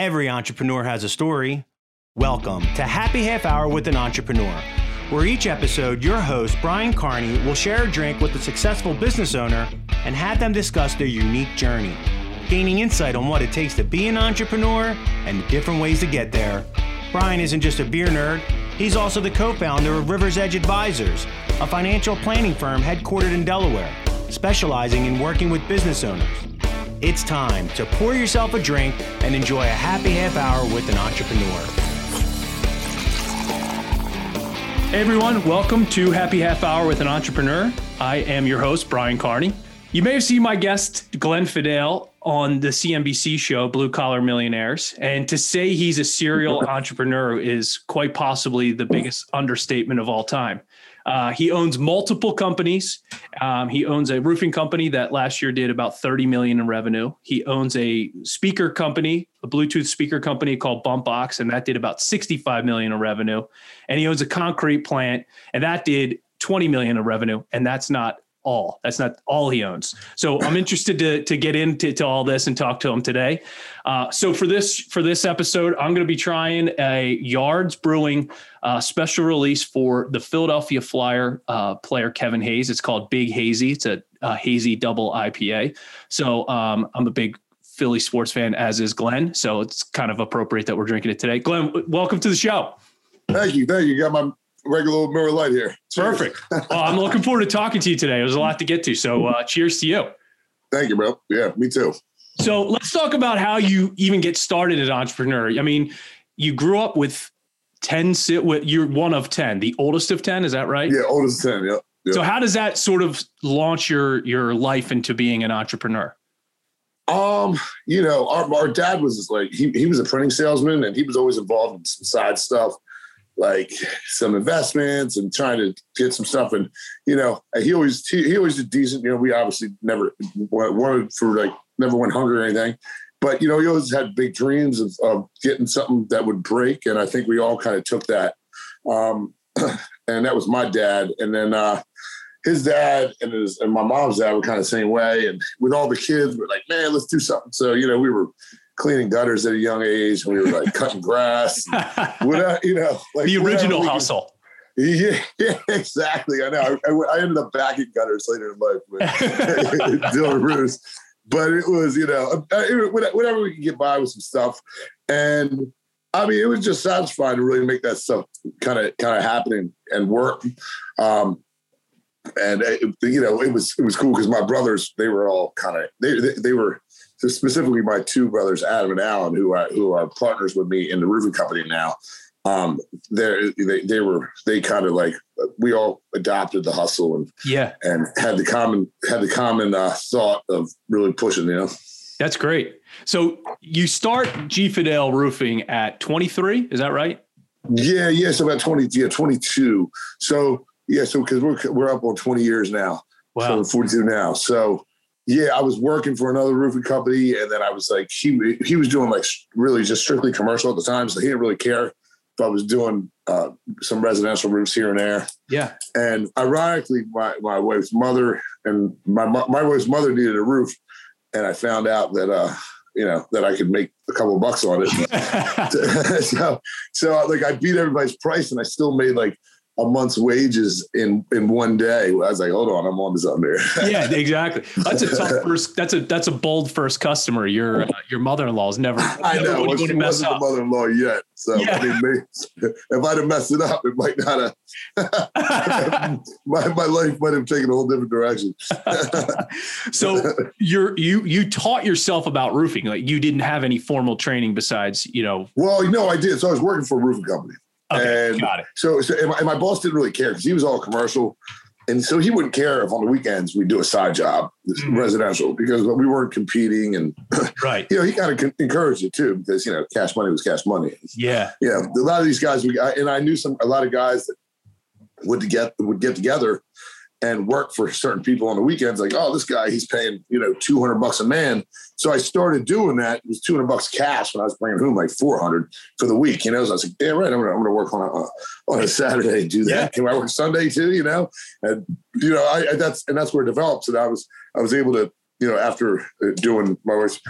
Every entrepreneur has a story. Welcome to Happy Half Hour with an Entrepreneur, where each episode, your host, Brian Carney, will share a drink with a successful business owner and have them discuss their unique journey, gaining insight on what it takes to be an entrepreneur and the different ways to get there. Brian isn't just a beer nerd, he's also the co founder of River's Edge Advisors, a financial planning firm headquartered in Delaware, specializing in working with business owners. It's time to pour yourself a drink and enjoy a happy half hour with an entrepreneur. Hey everyone, welcome to Happy Half Hour with an Entrepreneur. I am your host, Brian Carney. You may have seen my guest, Glenn Fedale, on the CNBC show, Blue Collar Millionaires. And to say he's a serial entrepreneur is quite possibly the biggest understatement of all time. Uh, he owns multiple companies. Um, he owns a roofing company that last year did about 30 million in revenue. He owns a speaker company, a Bluetooth speaker company called Bumpboxx, and that did about 65 million in revenue. And he owns a concrete plant, and that did 20 million in revenue. And that's not all. That's not all he owns. So I'm interested to to get into to all this and talk to him today. Uh, so for this for this episode, I'm going to be trying a Yards Brewing uh, special release for the Philadelphia Flyer uh, player Kevin Hayes. It's called Big Hazy. It's a, a hazy double IPA. So um, I'm a big Philly sports fan, as is Glenn. So it's kind of appropriate that we're drinking it today. Glenn, welcome to the show. Thank you. Thank you. Got my regular Miller Lite here. Cheers. Perfect. well, I'm looking forward to talking to you today. There's a lot to get to. So uh, cheers to you. Thank you, bro. Yeah, me too. So let's talk about how you even get started as an entrepreneur. I mean, you grew up with 10, you're one of 10, the oldest of 10. Is that right? Yeah, oldest 10. Yeah. Yep. So how does that sort of launch your, your life into being an entrepreneur? Um, you know, our, our dad was like, he, he was a printing salesman and he was always involved in some side stuff like some investments and trying to get some stuff. And you know, he always he, he always did decent. You know, we obviously never wanted for like never went hungry or anything. But you know, he always had big dreams of, of getting something that would break, and I think we all kind of took that. Um, and that was my dad, and then uh, his dad and his and my mom's dad were kind of the same way. And with all the kids, we're like, man, let's do something. So you know, we were cleaning gutters at a young age. We were like cutting grass, you know, like the original hustle. Yeah, yeah, exactly. I know. I, I, ended up back in gutters later in life with Dylan Bruce, but it was, you know, uh, whatever we could get by with some stuff. And I mean, it was just satisfying to really make that stuff kind of, kind of happening and work. Um, and it, you know, it was, it was cool because my brothers, they were all kind of, they, they, they were, specifically my two brothers, Adam and Alan, who are who are partners with me in the roofing company now. Um, they they were they kind of like we all adopted the hustle and yeah and had the common had the common uh, thought of really pushing. You know, that's great. So you start G Fedale Roofing at 23, is that right? Yeah, yeah. So about 20, yeah, 22. So yeah, so because we're we're up on 20 years now. Wow. So 42 now. So yeah, I was working for another roofing company, and then I was like, he he was doing like really just strictly commercial at the time, so he didn't really care if I was doing uh, some residential roofs here and there. Yeah. And ironically, my my wife's mother and my my wife's mother needed a roof, and I found out that uh, you know that I could make a couple bucks on it. so so like I beat everybody's price, and I still made like a month's wages in in one day. I was like, hold on, I'm on to something here. yeah, exactly. That's a tough first. That's a that's a bold first customer. Your uh, your mother in law is never. I never know. Well, she wasn't the mother in law yet. So yeah. I mean, if I'd have messed it up, it might not have. my my life might have taken a whole different direction. so you're you you taught yourself about roofing. Like you didn't have any formal training besides you know. Well, know, I did. So I was working for a roofing company. Okay, and got it. So, so and my, and my boss didn't really care because he was all commercial. And so he wouldn't care if on the weekends we do a side job, mm-hmm. residential, because we weren't competing. And, right. you know, he kind of encouraged it too, because, you know, cash money was cash money. Yeah. Yeah. A lot of these guys, we, and I knew some, a lot of guys that would get, would get together and work for certain people on the weekends. Like, oh, this guy, he's paying, you know, 200 bucks a man. So I started doing that. It was 200 bucks cash when I was bringing home like 400 for the week, you know? So I was like, yeah, right. I'm going to work on a, on a Saturday and do that. Yeah. Can I work Sunday too? You know? And, you know, I, I, that's, and that's where it developed. And I was, I was able to, you know, after uh, doing my wife's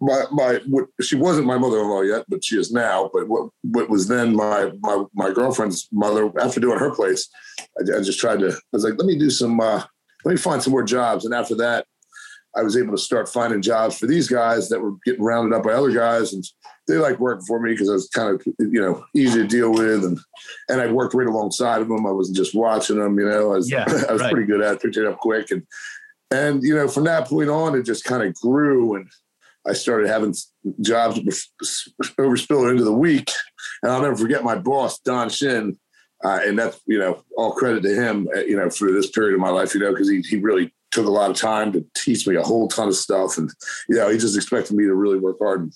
my my what, she wasn't my mother-in-law yet, but she is now. But what what was then my my my girlfriend's mother? After doing her place, I, I just tried to. I was like, let me do some. Uh, let me find some more jobs. And after that, I was able to start finding jobs for these guys that were getting rounded up by other guys, and they like working for me because I was kind of you know easy to deal with, and and I worked right alongside of them. I wasn't just watching them. You know, I was Yeah, I was right. pretty good at it, picked it up quick, and and you know from that point on, it just kind of grew, and I started having jobs overspill into the week, and I'll never forget my boss Don Shin. Uh, and that's you know all credit to him uh, you know for this period of my life you know because he, he really took a lot of time to teach me a whole ton of stuff and you know he just expected me to really work hard and,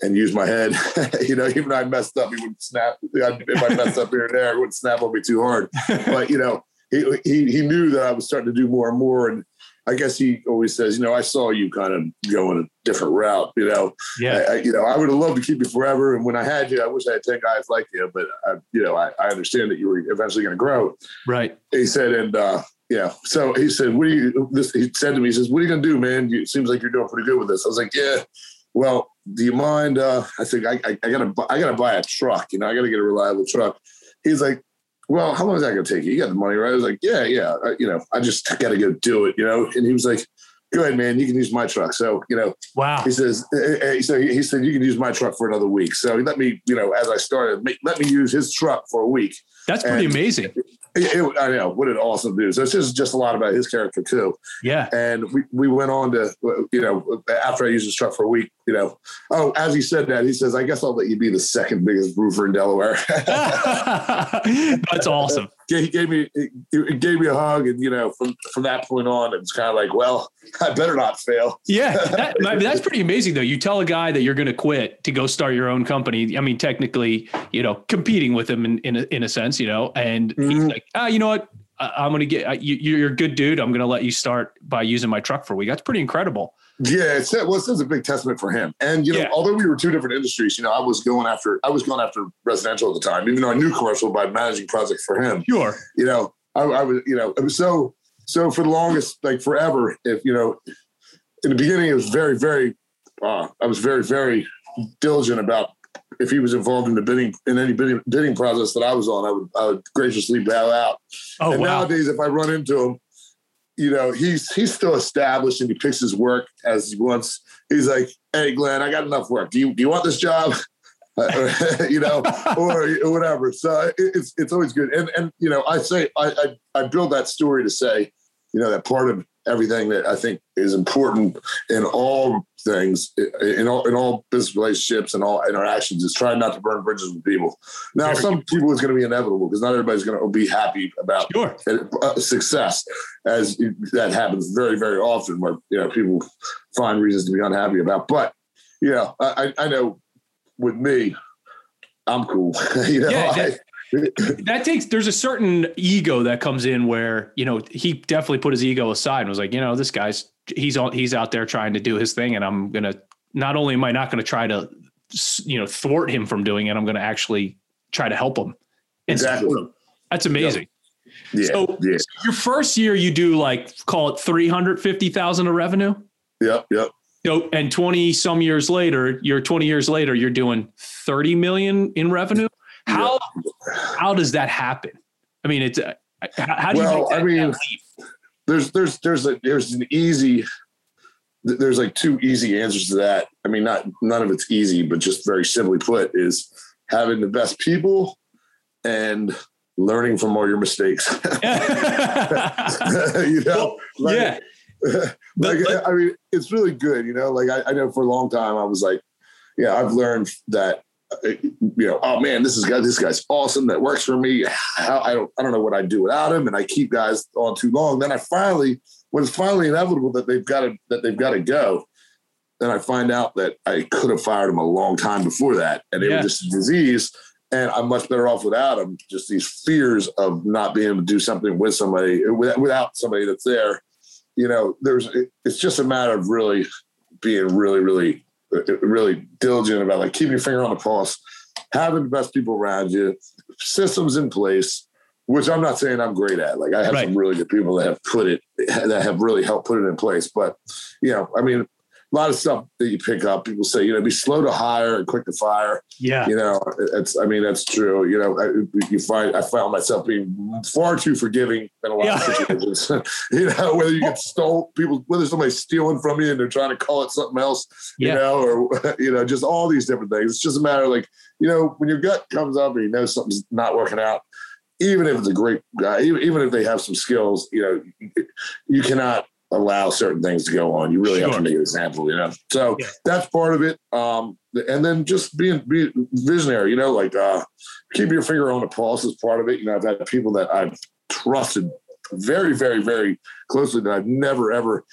and use my head you know even I messed up he wouldn't snap if I messed up here and there he wouldn't snap on me too hard but you know he, he he knew that I was starting to do more and more and I guess he always says you know I saw you kind of going a different route you know Yeah. I, I- you know, I would have loved to keep you forever. And when I had you, I wish I had 10 guys like you, but I, you know, I, I understand that you were eventually going to grow. Right. He said, and, uh, yeah. So he said, what do you, this, he said to me, he says, what are you going to do, man? You, it seems like you're doing pretty good with this. I was like, yeah, well, do you mind? Uh, I think I, I, I gotta, I gotta buy a truck, you know, I gotta get a reliable truck. He's like, well, how long is that going to take you? You got the money, right? I was like, yeah, yeah. I, you know, I just got to go do it, you know? And he was like, go ahead, man, you can use my truck. So, you know, Wow. he says, eh, eh, so he said, you can use my truck for another week. So he let me, you know, as I started, let me use his truck for a week. That's pretty and- amazing. It- it- I know what an awesome dude. So it's just, just a lot about his character too. Yeah. And we, we went on to, you know, after I used his truck for a week, you know, oh, as he said that, he says, I guess I'll let you be the second biggest roofer in Delaware. That's awesome. he gave me, he gave me a hug. And, you know, from, from that point on, it was kind of like, well, I better not fail. Yeah, that, I mean, that's pretty amazing though. You tell a guy that you're going to quit to go start your own company. I mean, technically, you know, competing with him in in a, in a sense, you know, and he's Mhm. like, ah, you know what? I, I'm going to get uh, you, you're a good dude. I'm going to let you start by using my truck for a week. That's pretty incredible. Yeah, it's well, it's a big testament for him. And you know, Yeah. although we were two different industries, you know, I was going after I was going after residential at the time, even though I knew commercial by managing projects for him. Sure. You know, I, I was, you know, it was so so for the longest, like forever. If you know, in the beginning, it was very, very. Uh, I was very, very diligent about if he was involved in the bidding in any bidding, bidding process that I was on, I would I would graciously bow out. Oh and wow. nowadays, if I run into him, you know, he's he's still established and he picks his work as he wants. He's like, "Hey, Glenn, I got enough work. Do you do you want this job?" You know, or, or whatever. So it, it's it's always good. And and you know, I say I, I I build that story to say, you know, that part of everything that I think is important in all things, in all in all business relationships and all interactions, is trying not to burn bridges with people. Now, Very some people it's going to be inevitable because not everybody's going to be happy about Sure. uh, success, as that happens very very often, where you know people find reasons to be unhappy about. But you know, I I know with me, I'm cool. you know, Yeah, that takes there's a certain ego that comes in where you know he definitely put his ego aside and was like you know this guy's he's on he's out there trying to do his thing and i'm gonna not only am i not gonna try to you know thwart him from doing it i'm gonna actually try to help him and Exactly. him. that's amazing yeah, So- yeah, your first year you do like call it 350000 of revenue yep, yep. so, and 20 some years later you're 20 years later you're doing 30 million in revenue how how does that happen i mean it's uh, how, how do you Well, make that, I mean? There's there's there's a there's an easy there's like two easy answers to that. I mean, not none of it's easy, but just very simply put, is having the best people and learning from all your mistakes. you know, Like- yeah like I mean, it's really good. You know, like I, I know for a long time I was like, yeah, I've learned that. You know, oh man, this is guy. This guy's awesome. That works for me. How I don't, I don't know what I'd do without him, and I keep guys on too long. Then I finally, when it's finally inevitable that they've got to, that they've got to go, then I find out that I could have fired him a long time before that, and it Yeah. was just a disease. And I'm much better off without him. Just these fears of not being able to do something with somebody without, without somebody that's there you know, there's it's just a matter of really being really, really, really diligent about like keeping your finger on the pulse, having the best people around you, systems in place, which I'm not saying I'm great at. Like I have Right. some really good people that have put it that have really helped put it in place. But you know, I mean, a lot of stuff that you pick up. People say, you know, be slow to hire and quick to fire. Yeah. You know, it's, I mean, that's true. You know, I, you find, I found myself being far too forgiving in a lot yeah. of situations. you know, whether you get stole people, whether somebody's stealing from you and they're trying to call it something else, yeah. you know, or, you know, just all these different things. It's just a matter of like, you know, when your gut comes up and you know something's not working out, even if it's a great guy, even, even if they have some skills, you know, you cannot allow certain things to go on. You really sure. have to make an example, you know. So yeah. that's part of it. Um, and then just being, being visionary, you know, like uh, keep your finger on the pulse is part of it. You know, I've had people that I've trusted very, very, very closely that I've never ever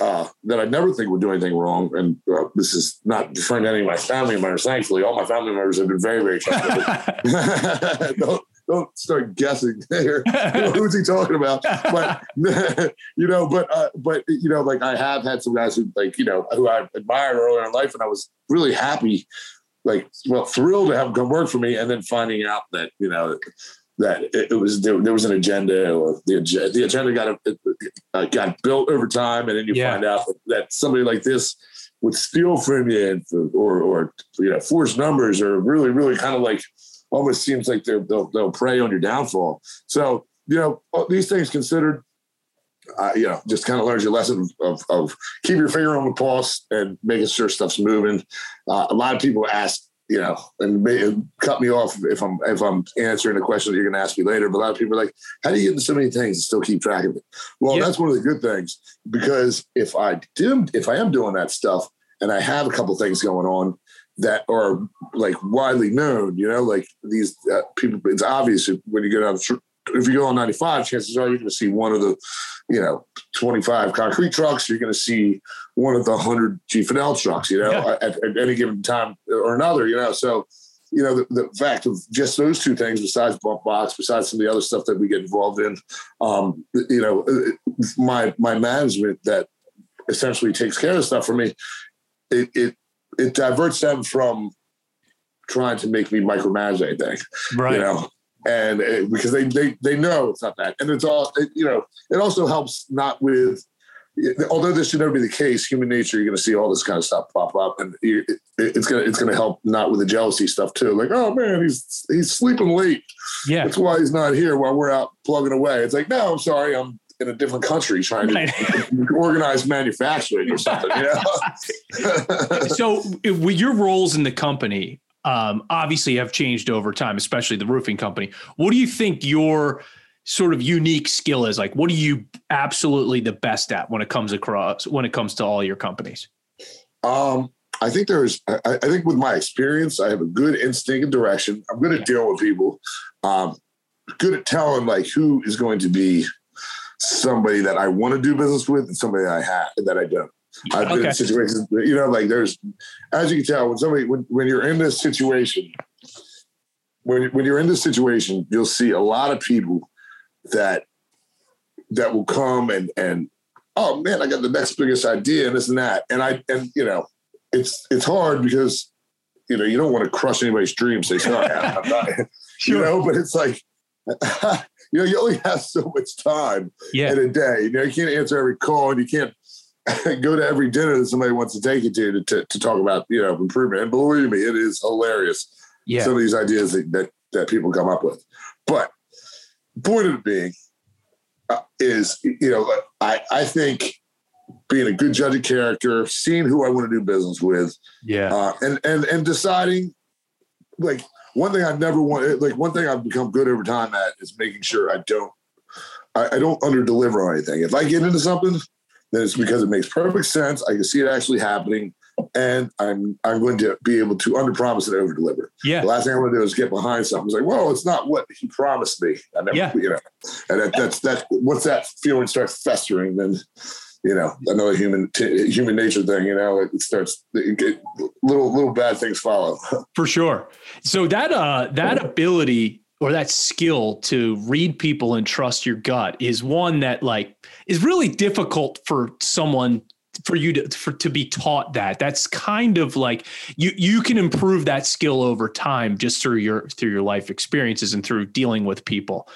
uh, that I never think would do anything wrong. And uh, this is not defending any of my family members. Thankfully, all my family members have been very, very don't start guessing here. Who's he talking about? But you know, but uh, but you know, like I have had some guys who like you know who I admired earlier in life, and I was really happy, like well, thrilled to have them come work for me, and then finding out that you know that it, was there, there, was an agenda or the, the agenda got uh, got built over time, and then you yeah. find out that somebody like this would steal from you or or you know force numbers or really really kind of like almost seems like they're they'll, they'll prey on your downfall. So you know these things considered. Uh, you know, just kind of learns your lesson of, of keep your finger on the pulse and making sure stuff's moving. Uh, a lot of people ask you know, and may, cut me off if I'm if I'm answering a question that you're going to ask me later. But a lot of people are like, "How do you get into so many things and still keep track of it?" Well, that's one of the good things because if I do, if I am doing that stuff and I have a couple things going on that are like widely known, you know, like these uh, people, it's obvious when you go down if you go on 95, chances are you're going to see one of the, you know, 25 concrete trucks. You're going to see one of the 100 G Fedale trucks, you know, yeah. at, at, any given time or another, you know. So, you know, the, the, fact of just those two things, besides Bumpboxx, besides some of the other stuff that we get involved in, um, you know, my my management that essentially takes care of stuff for me, it it it diverts them from trying to make me micromanage anything. Right. You know, and it, because they, they they know it's not that, and it's all it, you know. It also helps not with, although this should never be the case. Human nature, you're going to see all this kind of stuff pop up, and it, it's gonna it's gonna help not with the jealousy stuff too. Like, oh man, he's he's sleeping late. Yeah, that's why he's not here while we're out plugging away. It's like, no, I'm sorry, I'm in a different country trying to organize manufacturing or something. You know? so, with your roles in the company, um, obviously have changed over time, especially the roofing company. What do you think your sort of unique skill is? Like, what are you absolutely the best at when it comes across when it comes to all your companies? Um, I think there's, I, I, think with my experience, I have a good instinct and direction. I'm good at dealing with people. Um, good at telling like who is going to be somebody that I want to do business with and somebody that I have that I don't. I've been in situations, you know, like there's, as you can tell, when somebody, when, when you're in this situation, when, when you're in this situation, you'll see a lot of people that, that will come and, and, oh man, I got the next biggest idea and this and that. And I, and you know, it's, it's hard because, you know, you don't want to crush anybody's dreams. Say, sorry, I'm not, sure. you know, but it's like, you know, you only have so much time yeah. in a day. You know, you can't answer every call and you can't go to every dinner that somebody wants to take you to, to to, to talk about you know improvement. And believe me, it is hilarious. Yeah. Some of these ideas that, that, that people come up with. But point of it being uh, is you know I I think being a good judge of character, seeing who I want to do business with, yeah, uh, and and and deciding like one thing I've never want eh, like one thing I've become good over time at is making sure I don't I, I don't under deliver on anything. If I get into something, then it's because it makes perfect sense. I can see it actually happening, and I'm I'm going to be able to under promise and over deliver. Yeah. The last thing I want to do is get behind something. It's like, well, it's not what he promised me. I never, yeah. you know, and that, that's that. Once that feeling starts festering, then you know another human t- human nature thing. You know, it starts it get, little little bad things follow. For sure. So that uh that ability or that skill to read people and trust your gut is one that like is really difficult for someone for you to for to be taught that that's kind of like you you can improve that skill over time just through your through your life experiences and through dealing with people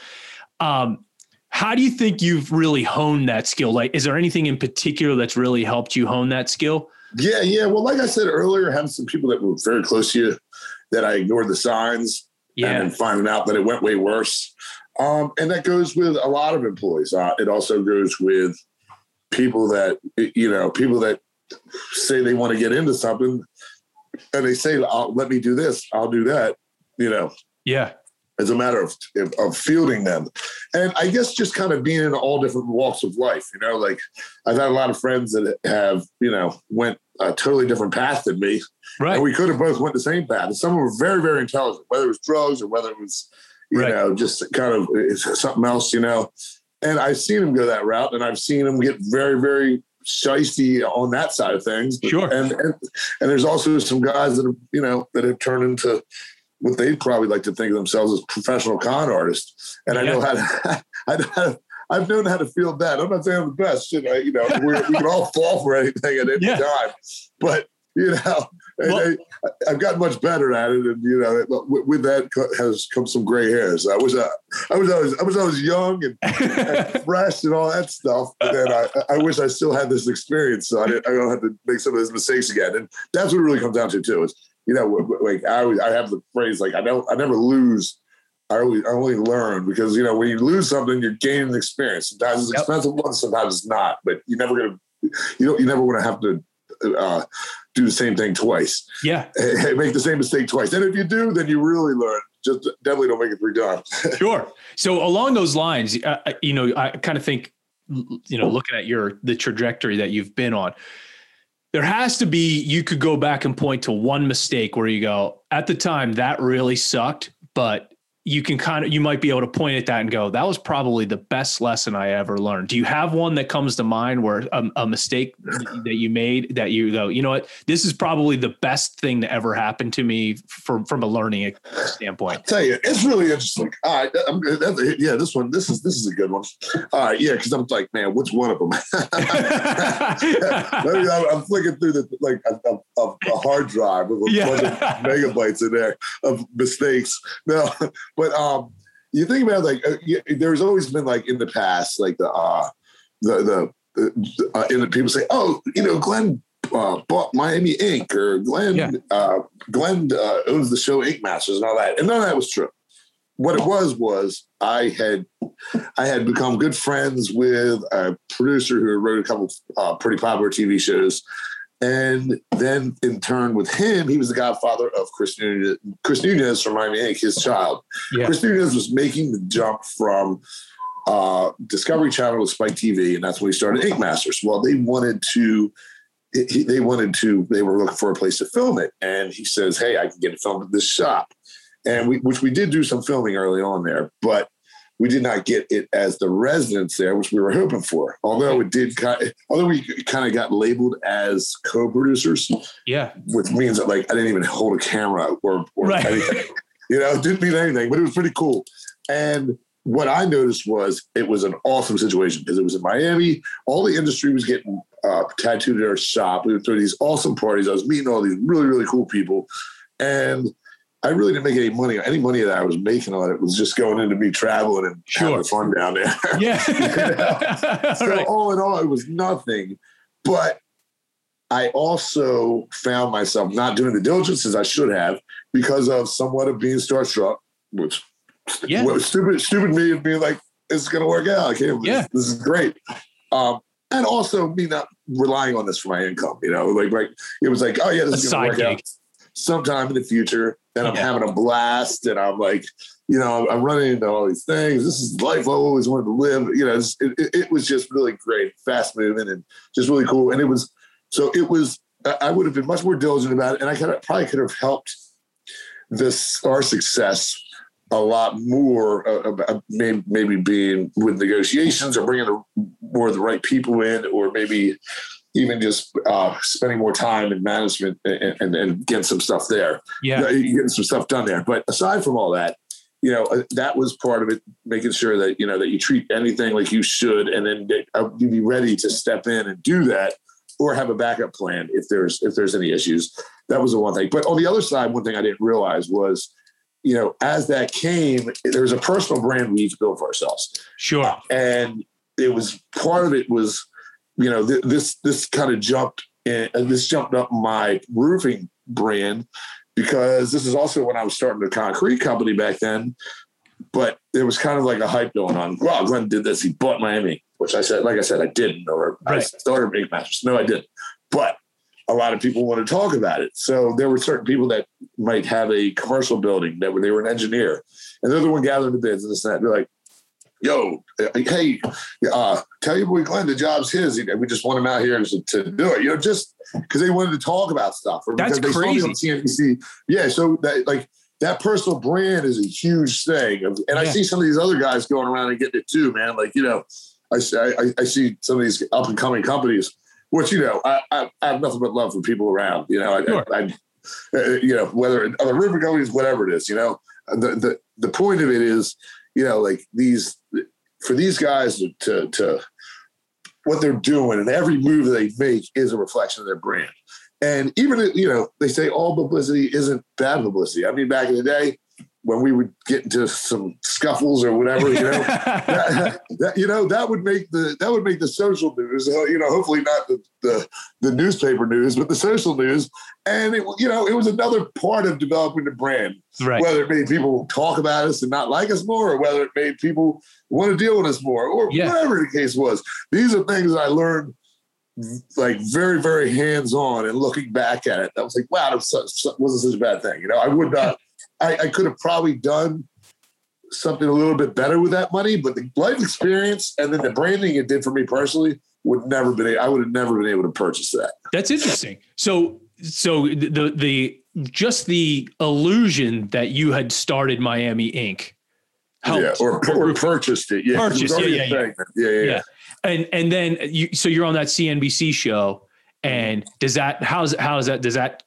um how do you think you've really honed that skill like is there anything in particular that's really helped you hone that skill Yeah, yeah. Well, like I said earlier, having some people that were very close to you that I ignored the signs Yeah. and then finding out that it went way worse. Um, and that goes with a lot of employees. Uh, it also goes with people that, you know, people that say they want to get into something and they say, I'll, let me do this, I'll do that, you know, Yeah. It's a matter of, of fielding them. And I guess just kind of being in all different walks of life, you know, like I've had a lot of friends that have, you know, went a totally different path than me. Right. And we could have both went the same path. And some of them were very, very intelligent, whether it was drugs or whether it was, you Right. know, just kind of eh, something else, you know. And I've seen them go that route and I've seen them get very, very shisty on that side of things. Sure. And, and and there's also some guys that have, you know, that have turned into what they'd probably like to think of themselves as professional con artists. And I know how to, I know I've known how to field that. I'm not saying I'm the best. Shit, I, you know, we we can all fall for anything at any Yeah. time. But you know, Well- I, I've gotten much better at it, and you know, with, with that has come some gray hairs. I was, uh, I was always, I was always young and, and fresh and all that stuff. But then I, I wish I still had this experience, so I, didn't, I don't have to make some of those mistakes again. And that's what it really comes down to too. Is you know, like I always, I have the phrase like I don't, I never lose. I only, I only learn because you know when you lose something, you're gaining experience. Sometimes it's Yep. expensive sometimes it's not. But you never gonna, you don't, you never want to have to uh, do the same thing twice. yeah. make the same mistake twice. And if you do, then you really learn. Just definitely don't make it three times. Sure. So along those lines, uh, uh, you know, I kind of think, you know, looking at your the trajectory that you've been on, there has to be you could go back and point to one mistake where you go at the time that really sucked, but you can kind of you might be able to point at that and go that was probably the best lesson I ever learned. Do you have one that comes to mind where a, a mistake that you made that you go, you know what, this is probably the best thing that ever happened to me from from a learning standpoint. i tell you, it's really interesting. All right, I'm, that's, yeah, this one, this is this is a good one. All right, yeah, because I'm like, man, which one of them? I'm, flicking through the like a, a, hard drive with a Yeah. bunch of megabytes in there of mistakes. No, but um, you think about like uh, yeah, there's always been like in the past like the uh the the uh, and the people say, oh, you know, Glenn uh, bought Miami Ink or Glenn Yeah. uh, Glenn uh, owns the show Ink Masters and all that, and none of that was true. What it was was I had I had become good friends with a producer who wrote a couple uh, pretty popular TV shows, and then in turn with him, he was the godfather of Chris Nunez, Chris Nunez from Miami Ink, his child. Yeah. Chris Nunez was making the jump from uh, Discovery Channel to Spike TV, and that's when he started Ink Masters. Well, they wanted to. He, they wanted to. They were looking for a place to film it, and he says, "Hey, I can get it filmed at this shop," and we, which we did do some filming early on there, but we did not get it as the residents there, which we were hoping for. Although it did, kind although we kind of got labeled as co-producers, Yeah. which means that like I didn't even hold a camera or, or Right. anything. You know, it didn't mean anything, but it was pretty cool. And what I noticed was it was an awesome situation because it was in Miami. All the industry was getting uh, tattooed at our shop. We would throw these awesome parties. I was meeting all these really, really cool people. And I really didn't make any money. Any money that I was making on it was just going into me traveling and Sure. having fun down there. Yeah. So right. all in all, it was nothing. But I also found myself not doing the diligence as I should have because of somewhat of being starstruck, which Yeah. was stupid, stupid me and being like, "It's gonna work out. I can't. Yeah. this is great." Um, and also me not relying on this for my income. You know, like like it was like, "Oh yeah, this A is gonna work side out." Sometime in the future. And I'm Yeah. having a blast, and I'm like, you know, I'm running into all these things. This is life I always wanted to live. You know, it, it, it was just really great, fast moving, and just really cool. And it was so it was. I would have been much more diligent about it, and I could have, probably could have helped this our success a lot more. Uh, maybe, maybe being with negotiations or bringing the, more of the right people in, or maybe even just uh, spending more time in management and, and, and getting some stuff there Yeah. getting some stuff done there. But aside from all that, you know, uh, that was part of it, making sure that, you know, that you treat anything like you should, and then uh, you be ready to step in and do that or have a backup plan if there's, if there's any issues. That was the one thing. But on the other side, one thing I didn't realize was, you know, as that came, there was a personal brand we each built for ourselves Sure. and it was part of it was you know th- this this kind of jumped and, and uh, this jumped up my roofing brand because this is also when I was starting the concrete company back then. But it was kind of like a hype going on. Wow, Glenn did this. He bought Miami, which I said, like I said, I didn't. Or I started Big Mattress. No, I didn't. But a lot of people want to talk about it. So there were certain people that might have a commercial building that were they were an engineer, and they're the one gathering the bids and this and that. They're like, "Yo, uh, hey, uh, tell your boy Glenn the job's his. We just want him out here to, to do it. You know, just because they wanted to talk about stuff. Or That's because they saw me on CNBC. Yeah, so that like that personal brand is a huge thing, and I see some of these other guys going around and getting it too, man. Like you know, I see- I, I see some of these up and coming companies, which you know, I, I, I have nothing but love for people around. You know, I, Sure. I, I uh, you know, whether other river companies, whatever it is, you know, the the the point of it is, you know, like these for these guys to to, what they're doing and every move that they make is a reflection of their brand. And even you know, they say all publicity isn't bad publicity. I mean, back in the day when we would get into some scuffles or whatever, you know, that, that- you know that would make the that would make the social news. uh, You know, hopefully not the the, the newspaper news, but the social news. And it, you know, it was another part of developing the brand. right. Whether it made people talk about us and not like us more, or whether it made people want to deal with us more, or Yeah. whatever the case was. These are things that I learned like very, very hands on. And looking back at it, I was like, wow, that was such, wasn't such a bad thing. You know, I would not. I, I could have probably done something a little bit better with that money, but the life experience and then the branding it did for me personally would never been. I would have never been able to purchase that. That's interesting. So so the the just the illusion that you had started Miami Ink. helped. Yeah, or, or purchased it. Yeah, Purchased, already yeah, a yeah, yeah, yeah, Yeah. and and then you so you're on that CNBC show and does that how's how is that does that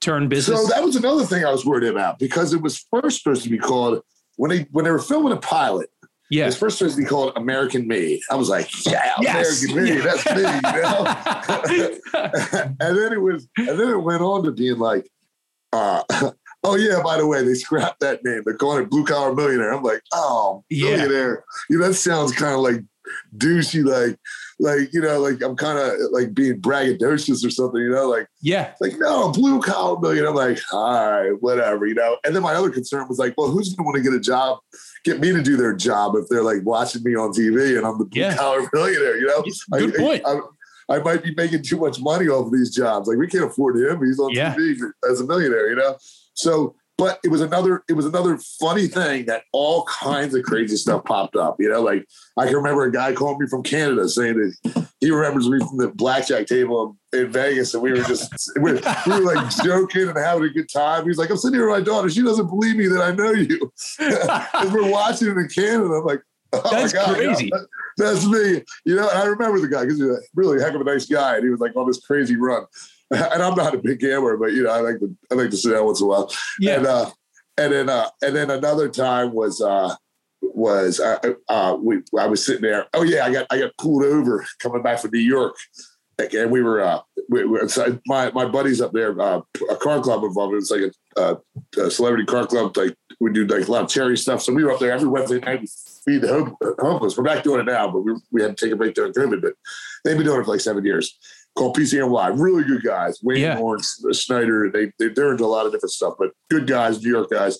turn business? So that was another thing I was worried about because it was first supposed to be called when they when they were filming a pilot. It yeah. was first supposed to be called American Made. I was like, yeah, Yes. American Made. Yeah. That's me, you know. and then it was, and then it went on to being like, uh, oh yeah, by the way, they scrapped that name. They're calling it Blue Collar Millionaire. I'm like, oh, Yeah. millionaire. You know, that sounds kind of like douchey, like, like you know, like I'm kind of like being braggadocious or something. You know, like. yeah. Like, no, blue collar million. I'm like, all right, whatever, you know. And then my other concern was like, well, who's gonna want to get a job, get me to do their job if they're like watching me on TV and I'm the blue Yeah. collar millionaire, you know? Good I, point. I, I, might be making too much money off of these jobs. Like we can't afford him. He's on Yeah. TV as a millionaire, you know. So, but it was another, it was another funny thing that all kinds of crazy stuff popped up. You know, like I can remember a guy calling me from Canada saying that he remembers me from the blackjack table in Vegas, and we were just we, we were like joking and having a good time. He's like, "I'm sitting here with my daughter. She doesn't believe me that I know you." Because we're watching it in Canada. I'm like, "Oh That's my god, crazy. that's me." You know, and I remember the guy because he was a really heck of a nice guy, and he was like on this crazy run. And I'm not a big gambler, but you know, I like to I like to sit down once in a while. Yeah. And uh, and then uh, and then another time was uh, was uh, uh, we I was sitting there. Oh yeah, I got I got pulled over coming back from New York, and we were uh, we, we, so my my buddies up there, uh, a car club involved. It was like a, a celebrity car club. Like we do like a lot of charity stuff. So we were up there every Wednesday night. We feed the home, homeless. We're back doing it now, but we we had to take a break during COVID. But they've been doing it for like seven years. Called PCNY, really good guys. Wayne Yeah. Lawrence, Snyder. They, they they're into a lot of different stuff, but good guys, New York guys.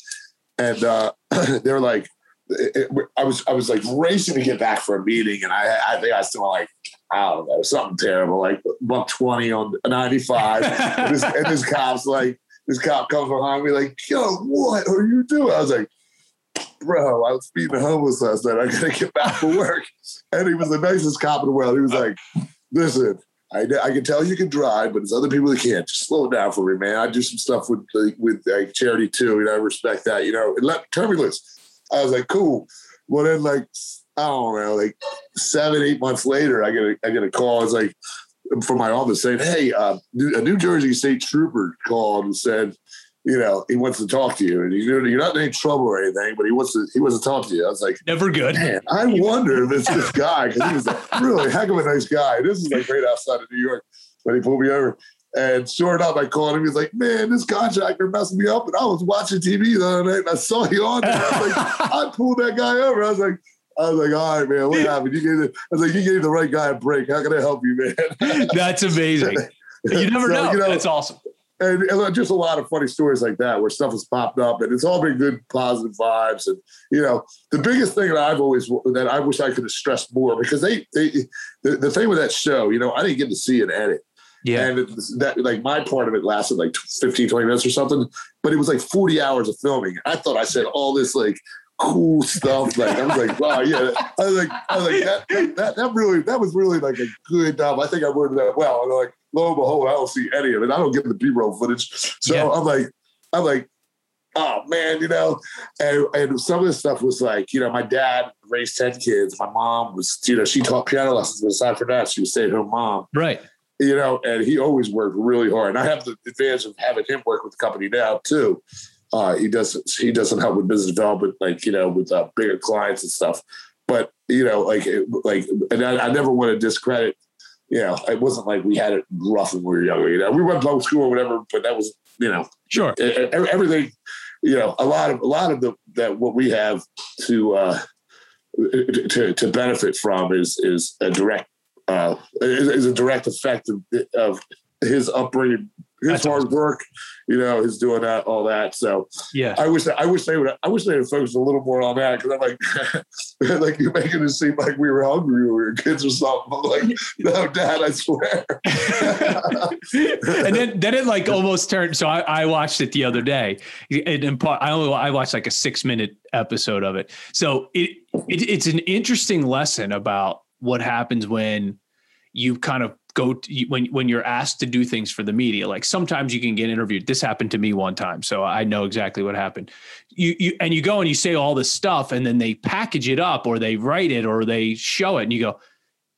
And uh, they're like, it- it- I was I was like racing to get back for a meeting, and I I think I still like I don't know something terrible like buck twenty on ninety five, and, this, and this cop's like this cop comes behind me like yo what are you doing? I was like. Bro, I was feeding the homeless last night. I gotta get back for work. And he was the nicest cop in the world. He was like, listen, I, I can tell you can drive, but there's other people that can't. Just slow it down for me, man. I do some stuff with with like charity too. and I respect that. You know, and let turn me loose. I was like, cool. Well, then like I don't know, like seven, eight months later, I get a I get a call. It's like from my office saying, hey, uh, a New Jersey State Trooper called and said, you know, he wants to talk to you, and you're you're not in any trouble or anything, but he wants to he wants to talk to you. I was like. Never good. Man, I wonder if it's this guy because he was a really heck of a nice guy. This is like right outside of New York but he pulled me over. And sure enough, I called him. He's like, "Man, this contractor messed me up." And I was watching TV the other night, and I saw you on there. I was like, I pulled that guy over. I was like, I was like, "All right, man, what happened?" You gave the, I was like, "You gave the right guy a break. How can I help you, man?" That's amazing. You never so, know. You know. That's awesome. And, and, just a lot of funny stories like that where stuff has popped up and it's all been good positive vibes and you know the biggest thing that i've always that i wish i could have stressed more because they, they the, the thing with that show you know i didn't get to see an edit yeah. And that like my part of it lasted like 15, 20 minutes or something, but it was like 40 hours of filming. I thought I said all this like cool stuff. Like I was like, wow, yeah. I was like, I was like that, that, that really, that was really like a good job. I think I worded that well. And like, lo and behold, I don't see any of it. I don't get the B-roll footage. So yeah. I'm like, I'm like, oh man, you know, and, and some of this stuff was like, you know, my dad raised 10 kids. My mom was, you know, she taught piano lessons, but aside from that, she was stay-at-home mom. Right you know, and he always worked really hard. And I have the advantage of having him work with the company now too. Uh, he doesn't he doesn't help with business development, like you know, with uh, bigger clients and stuff. But you know, like like, and I, I never want to discredit. You know, it wasn't like we had it rough when we were younger. You know, we went to public school or whatever, but that was you know, sure, everything. You know, a lot of a lot of the that what we have to uh, to to benefit from is is a direct uh, is, is, a direct effect of, of his upbringing, his That's hard awesome. work, you know, his doing that, all that. So yeah, I wish I wish they would I wish they would focus a little more on that because I'm like like you're making it seem like we were hungry when we were kids or something. I'm like, no, Dad, I swear. and then then it like almost turned. So I, I watched it the other day. And in part, I only I watched like a six minute episode of it. So it, it it's an interesting lesson about what happens when you kind of go to, when when you're asked to do things for the media like sometimes you can get interviewed this happened to me one time so i know exactly what happened you you and you go and you say all this stuff and then they package it up or they write it or they show it and you go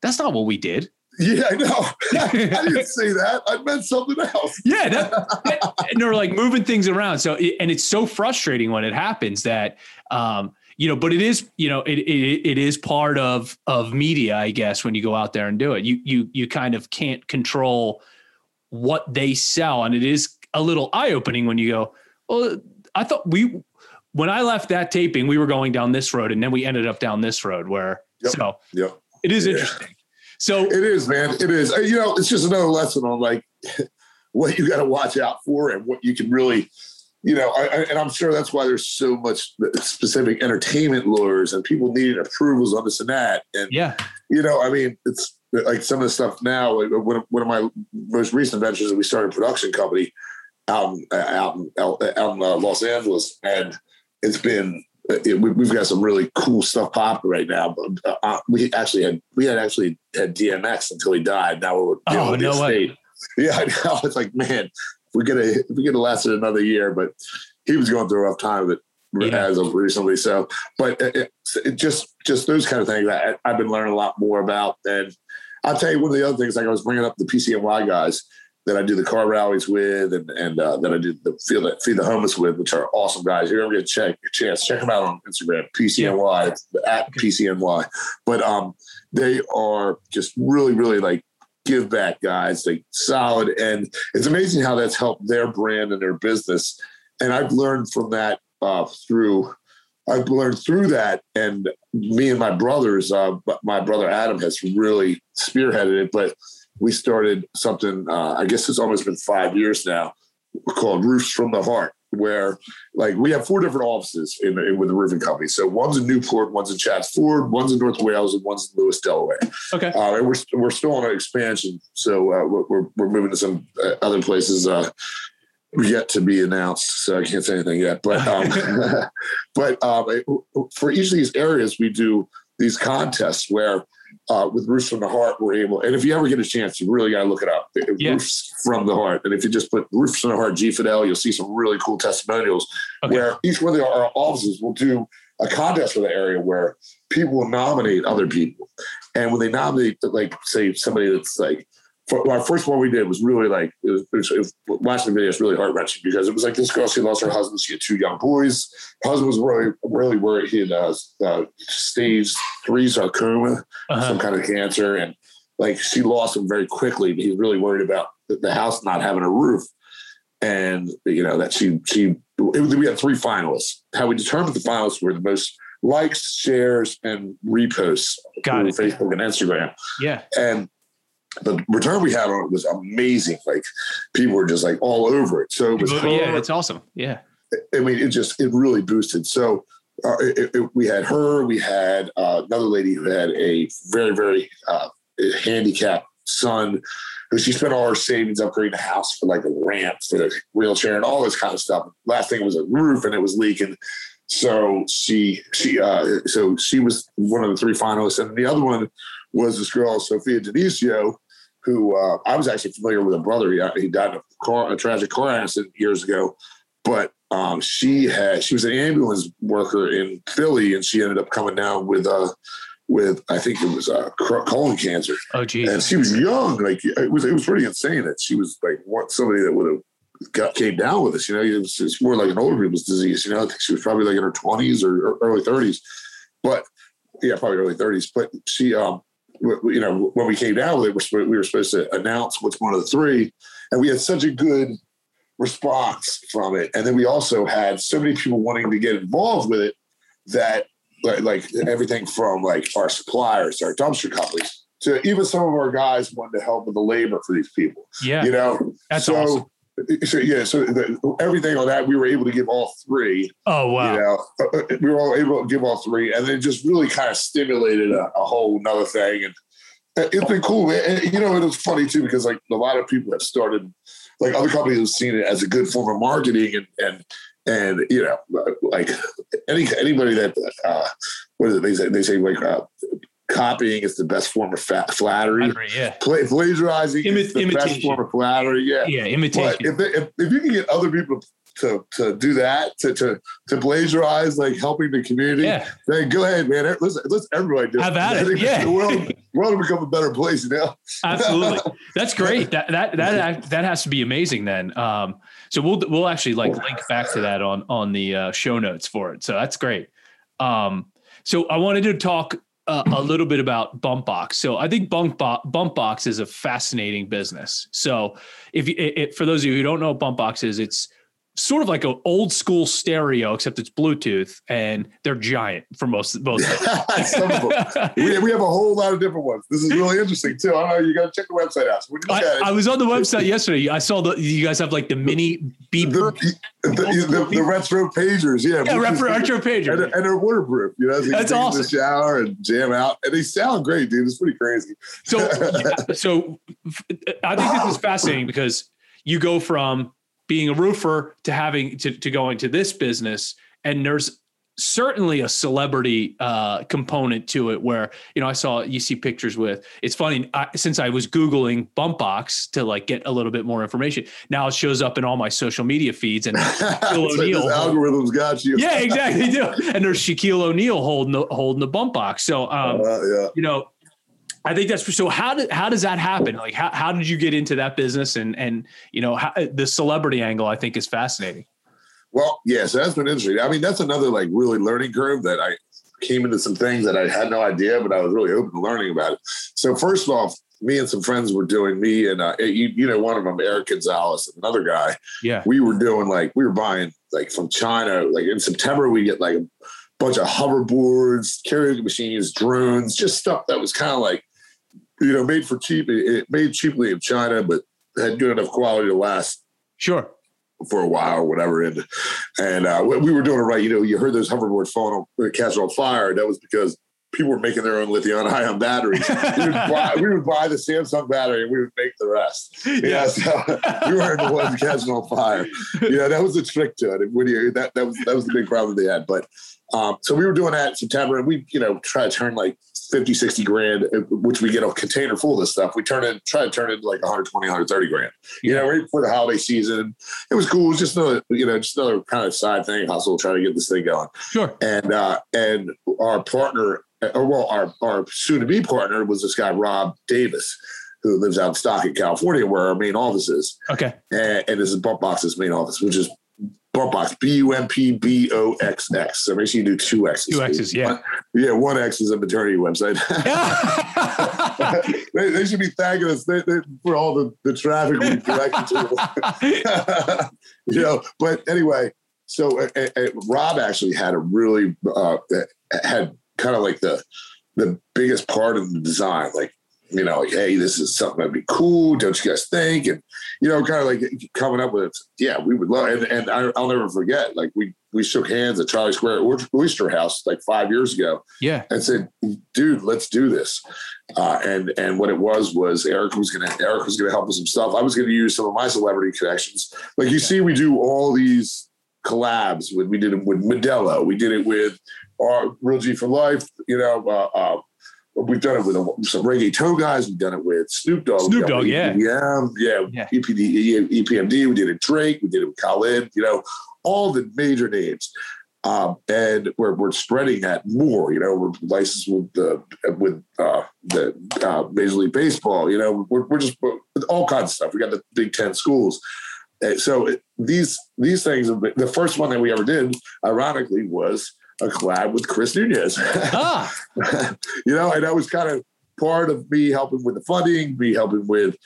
that's not what we did yeah, I know. I didn't say that. I meant something else. Yeah, that, and they're like moving things around. So, and it's so frustrating when it happens that um, you know, but it is, you know, it, it it is part of of media, I guess, when you go out there and do it. You you you kind of can't control what they sell, and it is a little eye opening when you go, well, I thought we when I left that taping, we were going down this road, and then we ended up down this road. Where yep. so yeah, it is yeah. interesting. So it is, man. It is. You know, it's just another lesson on like what you got to watch out for and what you can really you know, I, I, and I'm sure that's why there's so much specific entertainment lawyers and people needing approvals on this and that. And yeah, you know, I mean, it's like some of the stuff now. One, one of my most recent ventures, we started a production company out in, out in, out in uh, Los Angeles, and it's been it, we, have got some really cool stuff popping right now. But uh, uh, we actually had we had actually had DMX until he died. Now we're oh no way. Yeah, I know. It's like man, we could have we could have lasted another year, but he was going through a rough time with it yeah. as of recently. So, but it, it just just those kind of things I, I've been learning a lot more about. And I'll tell you one of the other things, like I was bringing up the PCNY guys that I do the car rallies with, and and uh, that I do the feed the, feed the homeless with, which are awesome guys. If you ever get a check a chance, check them out on Instagram, PCNY yeah. at PCNY. But um, they are just really, really like give back guys, like solid. And it's amazing how that's helped their brand and their business. And I've learned from that uh, through, I've learned through that. And me and my brothers, uh, my brother Adam has really spearheaded it, but we started something, uh, I guess it's almost been five years now, called Roofs from the Heart where like we have four different offices in, in, with the roofing company. So one's in Newport, one's in Ford, one's in North Wales, and one's in Lewes, Delaware. Okay. Uh, and we're we're still on an expansion, so uh, we're we're moving to some uh, other places. Uh, yet to be announced, so I can't say anything yet. But um, but um, for each of these areas, we do these contests where uh, with Roofs from the Heart, we're able, and if you ever get a chance, you really got to look it up. Yeah. Roofs from the Heart. And if you just put Roofs from the Heart G Fedale, you'll see some really cool testimonials okay. where each one of our offices will do a contest for the area where people will nominate other people. And when they nominate, like, say, somebody that's like, for, our first one we did was really like it was, it was, was, watching the video is really heart wrenching because it was like this girl she lost her husband she had two young boys. Her husband was really really worried he had uh, uh, stage three sarcoma uh-huh. some kind of cancer and like she lost him very quickly but he was really worried about the house not having a roof. And you know that she she it, we had three finalists. How we determined the finalists were the most likes shares and reposts Got Facebook and Instagram. Yeah. And the return we had on it was amazing. Like people were just like all over it. So it was yeah, it's awesome. Yeah. I mean, it just it really boosted. So uh, it, it, we had her. We had uh, another lady who had a very very uh, handicapped son. Who she spent all her savings upgrading the house for like a ramp for the wheelchair and all this kind of stuff. Last thing was a roof and it was leaking. So she she uh, so she was one of the three finalists, and the other one was this girl Sophia Denisio, who uh, I was actually familiar with a brother. He, he died in a, car, a tragic car accident years ago, but um, she had she was an ambulance worker in Philly, and she ended up coming down with uh with I think it was uh, colon cancer. Oh, geez. And she was young. Like it was it was pretty insane that she was like what somebody that would have got came down with this. You know, it was, it's more like an older people's disease. You know, I think she was probably like in her twenties or early thirties, but yeah, probably early thirties. But she um you know, when we came down with it, we were supposed to announce what's one of the three, and we had such a good response from it. And then we also had so many people wanting to get involved with it that, like, like everything from like our suppliers, our dumpster companies, to even some of our guys wanted to help with the labor for these people. Yeah, you know, that's so, awesome. So yeah, so the, everything on that we were able to give all three. Oh wow! You know, uh, uh, we were all able to give all three, and then just really kind of stimulated a, a whole another thing. And uh, it's been cool. And, you know, it was funny too because like a lot of people have started, like other companies have seen it as a good form of marketing, and and and you know, like any anybody that uh, what is it? They say they say like uh, copying is the best form of fat, flattery. flattery yeah. Play, plagiarizing Imi- is the imitation. best form of flattery. Yeah. Yeah. Imitation. But if, they, if, if you can get other people to to do that to to to plagiarize like helping the community yeah. then go ahead man let's let's everybody do have at it yeah the world, world will become a better place now. absolutely that's great that that that that has to be amazing then um so we'll we'll actually like link back to that on on the uh, show notes for it so that's great um so i wanted to talk uh, a little bit about Bumpboxx. So I think Bump Bumpboxx is a fascinating business. So if it, it, for those of you who don't know what Bumpboxx is, it's sort of like an old school stereo, except it's Bluetooth, and they're giant for most both. Some of them. We, we, have a whole lot of different ones. This is really interesting too. I know you got to check the website out. So I, I, was on the website yesterday. I saw that you guys have like the mini beeper, the, the, the, the retro pagers. Yeah, yeah retro, retro pagers, and, and, they're waterproof. You know, so you that's awesome. the shower and jam out, and they sound great, dude. It's pretty crazy. So, so I think this is fascinating because you go from being a roofer to having to, to going to this business. And there's certainly a celebrity uh, component to it where you know i saw you see pictures with it's funny I, since i was googling Bumpboxx to like get a little bit more information now it shows up in all my social media feeds and Shaquille O'Neal algorithms got you. Yeah exactly do. And there's Shaquille O'Neal holding the holding the Bumpboxx. So um, uh, yeah. you know I think that's so. How did how does that happen? Like, how, how did you get into that business? And and you know, how, the celebrity angle, I think, is fascinating. Well, yeah, so that's been interesting. I mean, that's another like really learning curve that I came into some things that I had no idea, but I was really open to learning about it. So first off, me and some friends were doing me and uh, you, you know one of them Eric Gonzalez another guy. Yeah, we were doing like we were buying like from China. Like in September, we get like a bunch of hoverboards, karaoke machines, drones, just stuff that was kind of like you know, made for cheap, it made cheaply in China, but had good enough quality to last. Sure. For a while, or whatever, and and uh, we were doing it right. You know, you heard those hoverboards falling on, catching on fire. That was because people were making their own lithium ion batteries. we, would buy, we would buy the Samsung battery and we would make the rest. Yeah, so we weren't the ones catching on fire. Yeah, that was the trick to it. When you, that that was that was the big problem they had. But um, so we were doing that in September, and we you know try to turn like 50, 60 grand, uh, which we get a container full of this stuff. We turn it, try to turn it into like 120, 130 grand. You know, right before the holiday season. It was cool. It was just another, you know, just another kind of side thing, hustle, trying to get this thing going. Sure. And uh, and our partner, uh, or well, our our soon to be partner was this guy Rob Davis who lives out in Stockton, California, where our main office is. Okay. And, and this is Bumpboxx's main office, which is Bumpboxx, B U M P B O X X. So make sure you do two X's. Two X's, yeah. One, yeah, one X is a maternity website. they, they, should be thanking us they, they, for all the, the traffic we directed to you know, but anyway, so uh, uh, Rob actually had a really, uh, had kind of like the, the biggest part of the design. Like you know, like, hey, this is something that'd be cool. Don't you guys think? And you know, kind of like coming up with, yeah, we would love. And, and I, will never forget, like we we shook hands at Charlie Square Oyster House like five years ago. Yeah, and said, dude, let's do this. Uh, and and what it was was Eric was gonna Eric was gonna help with some stuff. I was gonna use some of my celebrity connections. Like you see, we do all these collabs. With we did it with Modelo. We did it with our Real G for Life. You know. Uh, uh, We've done it with some reggaeton guys. We've done it with Snoop Dogg. Snoop Dogg, yeah. Yeah, yeah. yeah. EPD, EPMD. We did it Drake. We did it with Khalid. You know, all the major names. Um, and we're, we're spreading that more. You know, we're licensed with the with uh, the uh, Major League Baseball. You know, we're, we're just we're, all kinds of stuff. We got the Big Ten schools. so these these things. The first one that we ever did, ironically, was a collab with Chris Nunez. Ah. you know, and that was kind of part of me helping with the funding, me helping with,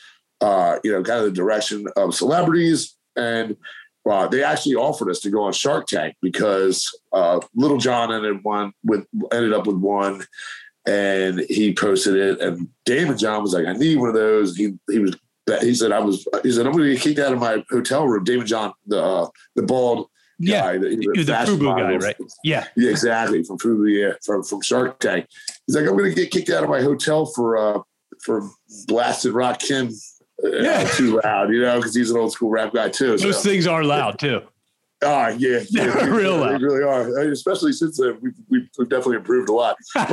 uh, you know, kind of the direction of celebrities. And uh, they actually offered us to go on Shark Tank because uh, Lil Jon ended one with ended up with one, and he posted it. And Daymond John was like, "I need one of those." He he was he said I was he said I'm going to get kicked out of my hotel room. Daymond John, the uh, the bald yeah, the, the, the Fubu guy, right? Yeah, yeah, exactly from Fubu, yeah, from from Shark Tank. He's like, I'm going to get kicked out of my hotel for uh for blasted Rakim. Uh, yeah, too loud, you know, because he's an old school rap guy too. Those so. things are loud too. Ah, yeah, yeah, real loud. They really are, especially since uh, we've, we've definitely improved a lot. But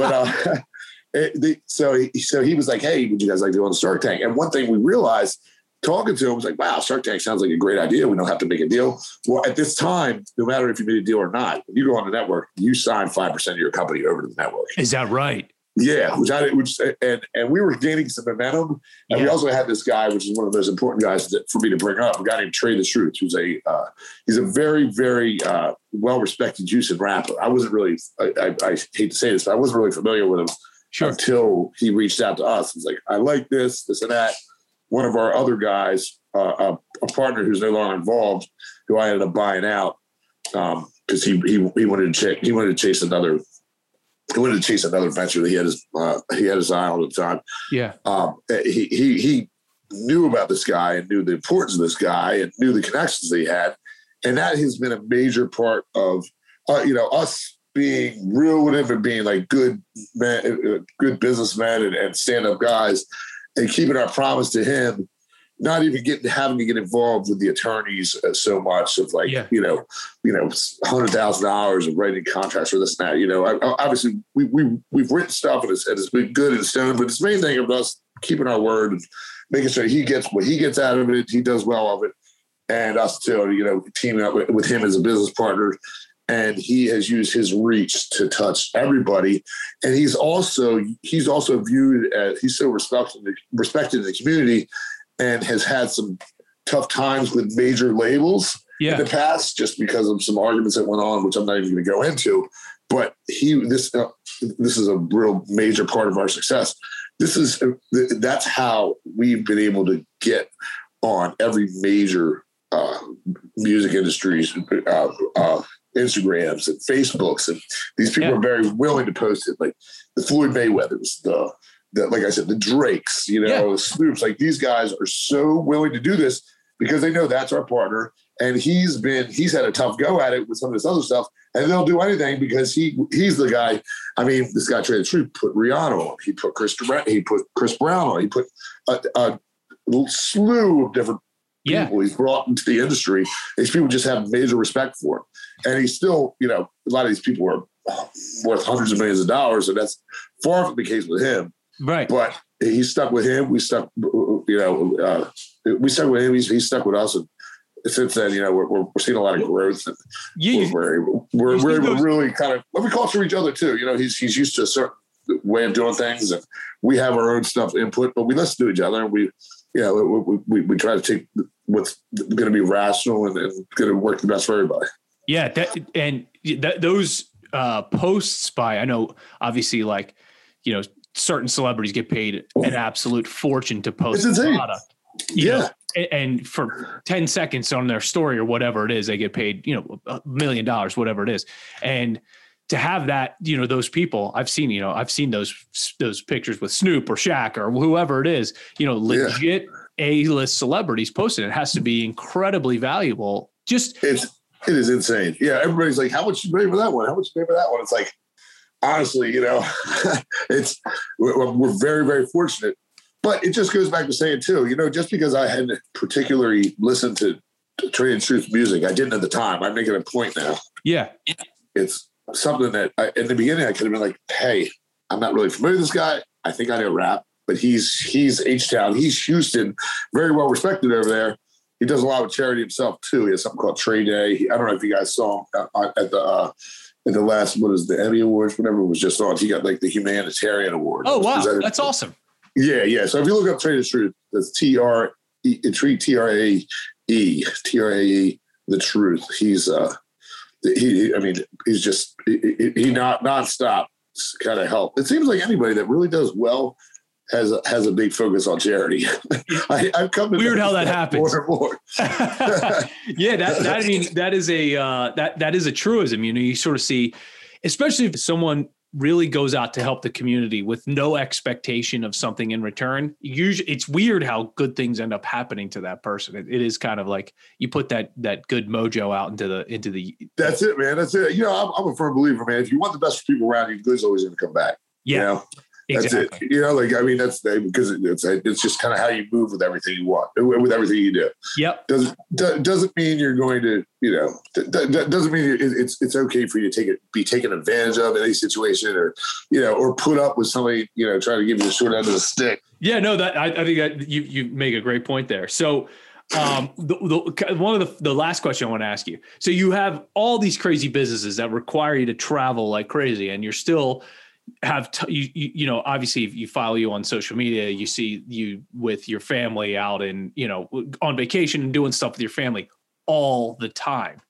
uh, so he, so he was like, "Hey, would you guys like to go on Shark Tank?" And one thing we realized talking to him was like, wow, Shark Tank sounds like a great idea. We don't have to make a deal. Well, at this time, no matter if you made a deal or not, when you go on the network, you sign 5% of your company over to the network. Is that right? Yeah, which I which and and we were gaining some momentum, and yeah. we also had this guy, which is one of the most important guys that, for me to bring up, a guy named Trae tha Truth, who's a uh, he's a very very uh, well respected Houston rapper. I wasn't really I, I, I, hate to say this, but I wasn't really familiar with him sure. until he reached out to us. He's like, I like this, this and that one of our other guys, uh, a, a, partner who's no longer involved, who I ended up buying out because um, he, he he wanted to ch- he wanted to chase another he wanted to chase another venture that he had his uh, he had his eye on at the time. Yeah, um, he he he knew about this guy and knew the importance of this guy and knew the connections that he had, and that has been a major part of uh, you know us being real with him and being like good men, uh, good businessmen and, and stand up guys and keeping our promise to him, not even getting having to get involved with the attorneys uh, so much of like yeah. you know, you know, hundred thousand dollars of writing contracts for this and that. You know, I, obviously we we we've written stuff and it's, and it's been good and stone, but it's the main thing of us keeping our word and making sure he gets what he gets out of it, he does well of it, and us too. You know, teaming up with, with him as a business partner and he has used his reach to touch everybody. And he's also he's also viewed as he's so respected respected in the community and has had some tough times with major labels yeah. in the past just because of some arguments that went on which i'm not even going to go into. But he this uh, this is a real major part of our success. This is that's how we've been able to get on every major uh, music industries uh, uh, Instagrams and Facebooks, and these people yeah. are very willing to post it. Like the Floyd Mayweathers, the, the like I said, the Drakes, you know, yeah. the Snoops. Like these guys are so willing to do this because they know that's our partner, and he's been he's had a tough go at it with some of this other stuff, and they'll do anything because he he's the guy. I mean, this guy Trae tha Truth put Rihanna on, he put Chris he put Chris Brown on, he put a, a slew of different yeah. people he's brought into the industry. These people just have major respect for him. And he's still, you know, a lot of these people are worth hundreds of millions of dollars, and that's far from the case with him. Right. But he stuck with him. We stuck, you know, uh, we stuck with him. He's, he's stuck with us. And since then, you know, we're, we're, we're seeing a lot of growth. And yeah, we're, we're, we're, we're really kind of, let me culture each other too. You know, he's, he's used to a certain way of doing things and we have our own stuff input, but we listen to each other and we, you know, we, we, we try to take what's going to be rational and, and going to work the best for everybody. Yeah, that, and that, those uh, posts by I know obviously like you know certain celebrities get paid an absolute fortune to post a product. yeah. Know, and, and for 10 seconds on their story or whatever it is, they get paid, you know, a million dollars, whatever it is. And to have that, you know, those people I've seen, you know, I've seen those those pictures with Snoop or Shaq or whoever it is, you know, legit yeah. A-list celebrities posted. It has to be incredibly valuable. Just it's it is insane. Yeah, everybody's like, "How much you pay for that one? How much you pay for that one?" It's like, honestly, you know, it's we're, we're very very fortunate. But it just goes back to saying too, you know, just because I hadn't particularly listened to, and Truth music, I didn't at the time. I'm making a point now. Yeah, it's something that I, in the beginning I could have been like, "Hey, I'm not really familiar with this guy. I think I know rap, but he's he's H Town, he's Houston, very well respected over there. He does a lot with charity himself too. He has something called Trae Day. He, I don't know if you guys saw him uh, at the uh, at the last what is the Emmy Awards, whatever it was just on. He got like the humanitarian award. Oh wow, that that's awesome. Yeah, yeah. So if you look up Trae tha Truth, that's T R E T R A E T R A E the truth. He's uh he, I mean, he's just he, he not nonstop kind of help. It seems like anybody that really does well has a, has a big focus on charity. I, have come to weird how that happens more and more. yeah, that, that I mean that is a uh, that that is a truism. You know, you sort of see, especially if someone really goes out to help the community with no expectation of something in return. Usually, it's weird how good things end up happening to that person. it, it is kind of like you put that that good mojo out into the into the. That's it, man. That's it. You know, I'm, I'm a firm believer, man. If you want the best for people around you, good's always going to come back. Yeah. You know? That's exactly. it. You know, like I mean, that's because it's it's just kind of how you move with everything you want, with everything you do. Yep. Doesn't doesn't mean you're going to, you know, that doesn't mean it's it's okay for you to take it, be taken advantage of in any situation, or you know, or put up with somebody, you know, trying to give you the short end of the stick. Yeah, no, that I, I think that you you make a great point there. So. Um, the, the, one of the, the last question I want to ask you. So you have all these crazy businesses that require you to travel like crazy, and you're still have t- you, you, you know obviously if you follow you on social media you see you with your family out and you know on vacation and doing stuff with your family all the time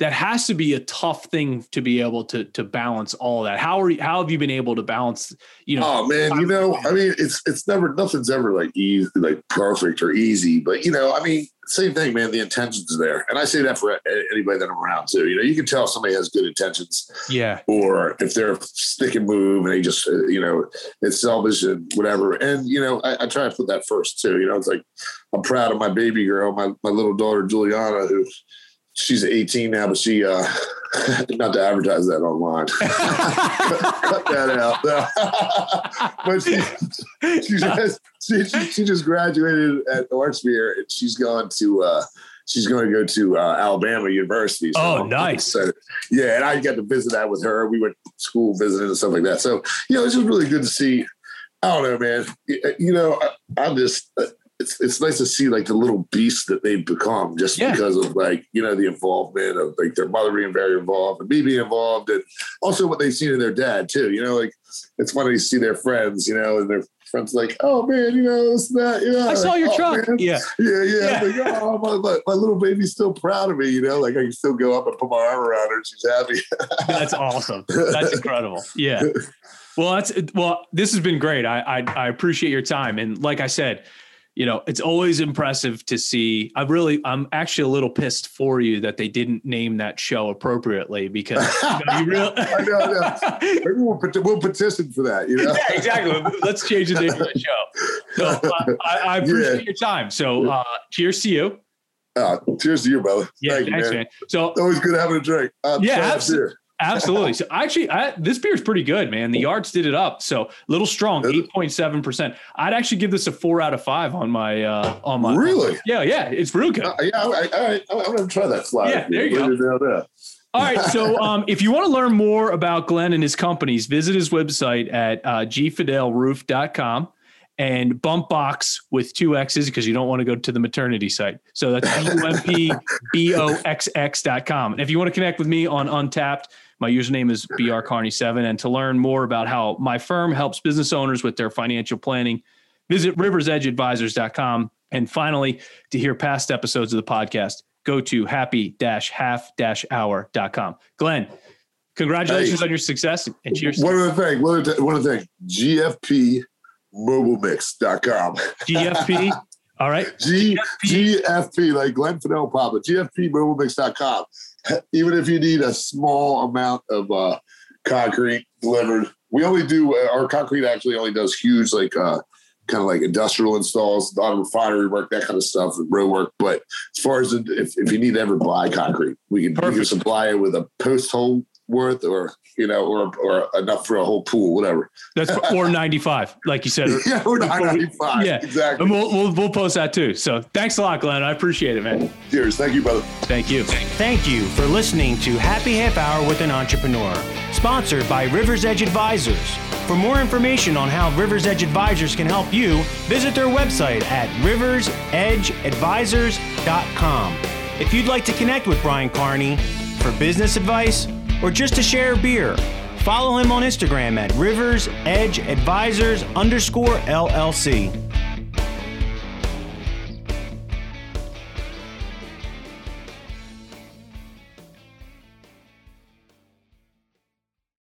that has to be a tough thing to be able to to balance all that. How are you, how have you been able to balance? You know, oh man, you know, I mean, it's it's never nothing's ever like easy, like perfect or easy, but you know, I mean, same thing, man. The intentions there, and I say that for anybody that I'm around too. You know, you can tell somebody has good intentions, yeah, or if they're stick and move and they just, uh, you know, it's selfish and whatever. And you know, I, I try to put that first too. You know, it's like I'm proud of my baby girl, my my little daughter Juliana, who she's 18 now, but she uh not to advertise that online. cut, that out. but she she just she, she, just graduated at Archmere and she's gone to uh she's going to go to uh, Alabama University. So oh, nice. So, yeah, and I got to visit that with her. We went to school visiting and stuff like that. So, you know, it's just really good to see. I don't know, man. You know, I, am just uh, it's it's nice to see like the little beast that they've become just yeah. because of like you know the involvement of like their mother being very involved and me being involved and also what they've seen in their dad too. You know, like it's funny to see their friends, you know, and their friends like, oh man, you know, it's that, yeah. I saw your oh, truck. Man. Yeah. Yeah, yeah. yeah. Like, oh, my, my, my, little baby's still proud of me, you know, like I can still go up and put my arm around her and she's happy. That's awesome. That's incredible. Yeah. Well, that's well, this has been great. I, I I appreciate your time. And like I said, you know, it's always impressive to see. I'm really, I'm actually a little pissed for you that they didn't name that show appropriately because you, know, you really. I know, I know. We'll, we'll petition for that. You know? Yeah, exactly. Let's change the name of the show. So uh, I, I, appreciate yeah. your time. So uh, cheers to you. Uh, cheers to you, brother. Yeah, Thank thanks, you, man. man. So always good having a drink. Uh, yeah, absolutely. Absolutely. So actually, I, this beer is pretty good, man. The yards did it up, so a little strong, eight point seven percent. I'd actually give this a four out of five on my uh on my. Really? Yeah, yeah, it's real good. Uh, yeah, all right, all right. I'm gonna try that slide. Yeah, there you go. All right. So um, if you want to learn more about Glenn and his companies, visit his website at uh, gfedaleroof.com and Bumpboxx with two X's because you don't want to go to the maternity site. So that's B-U-M-P-B-O-X-X.com. And if you want to connect with me on Untappd, my username is brcarney7. And to learn more about how my firm helps business owners with their financial planning, visit riversedgeadvisors.com. And finally, to hear past episodes of the podcast, go to happy-half-hour.com. Glenn, congratulations hey, on your success and cheers. One other thing, one other, one other thing, GFP mobilemix.com. GFP. All right. G, GFP, like Glenn Fedale Papa, GFP mobilemix.com even if you need a small amount of uh, concrete delivered. We only do uh, our concrete actually only does huge like uh kind of like industrial installs, a lot of refinery work, that kind of stuff, road work. But as far as if, if you need to ever buy concrete, we can, we can supply it with a post hole worth or you know or or enough for a whole pool whatever. That's or 95 like you said. Yeah or 95 yeah. exactly. And we'll, we'll, we'll post that too. So thanks a lot glenn. I appreciate it man. Cheers. Thank you brother. Thank you. Thank you for listening to happy half hour with an entrepreneur sponsored by rivers edge advisors. For more information on how rivers edge advisors can help you visit their website at riversedgeadvisors.com if you'd like to connect with brian carney for business advice or just to share a beer. Follow him on Instagram at Rivers Edge Advisors underscore LLC.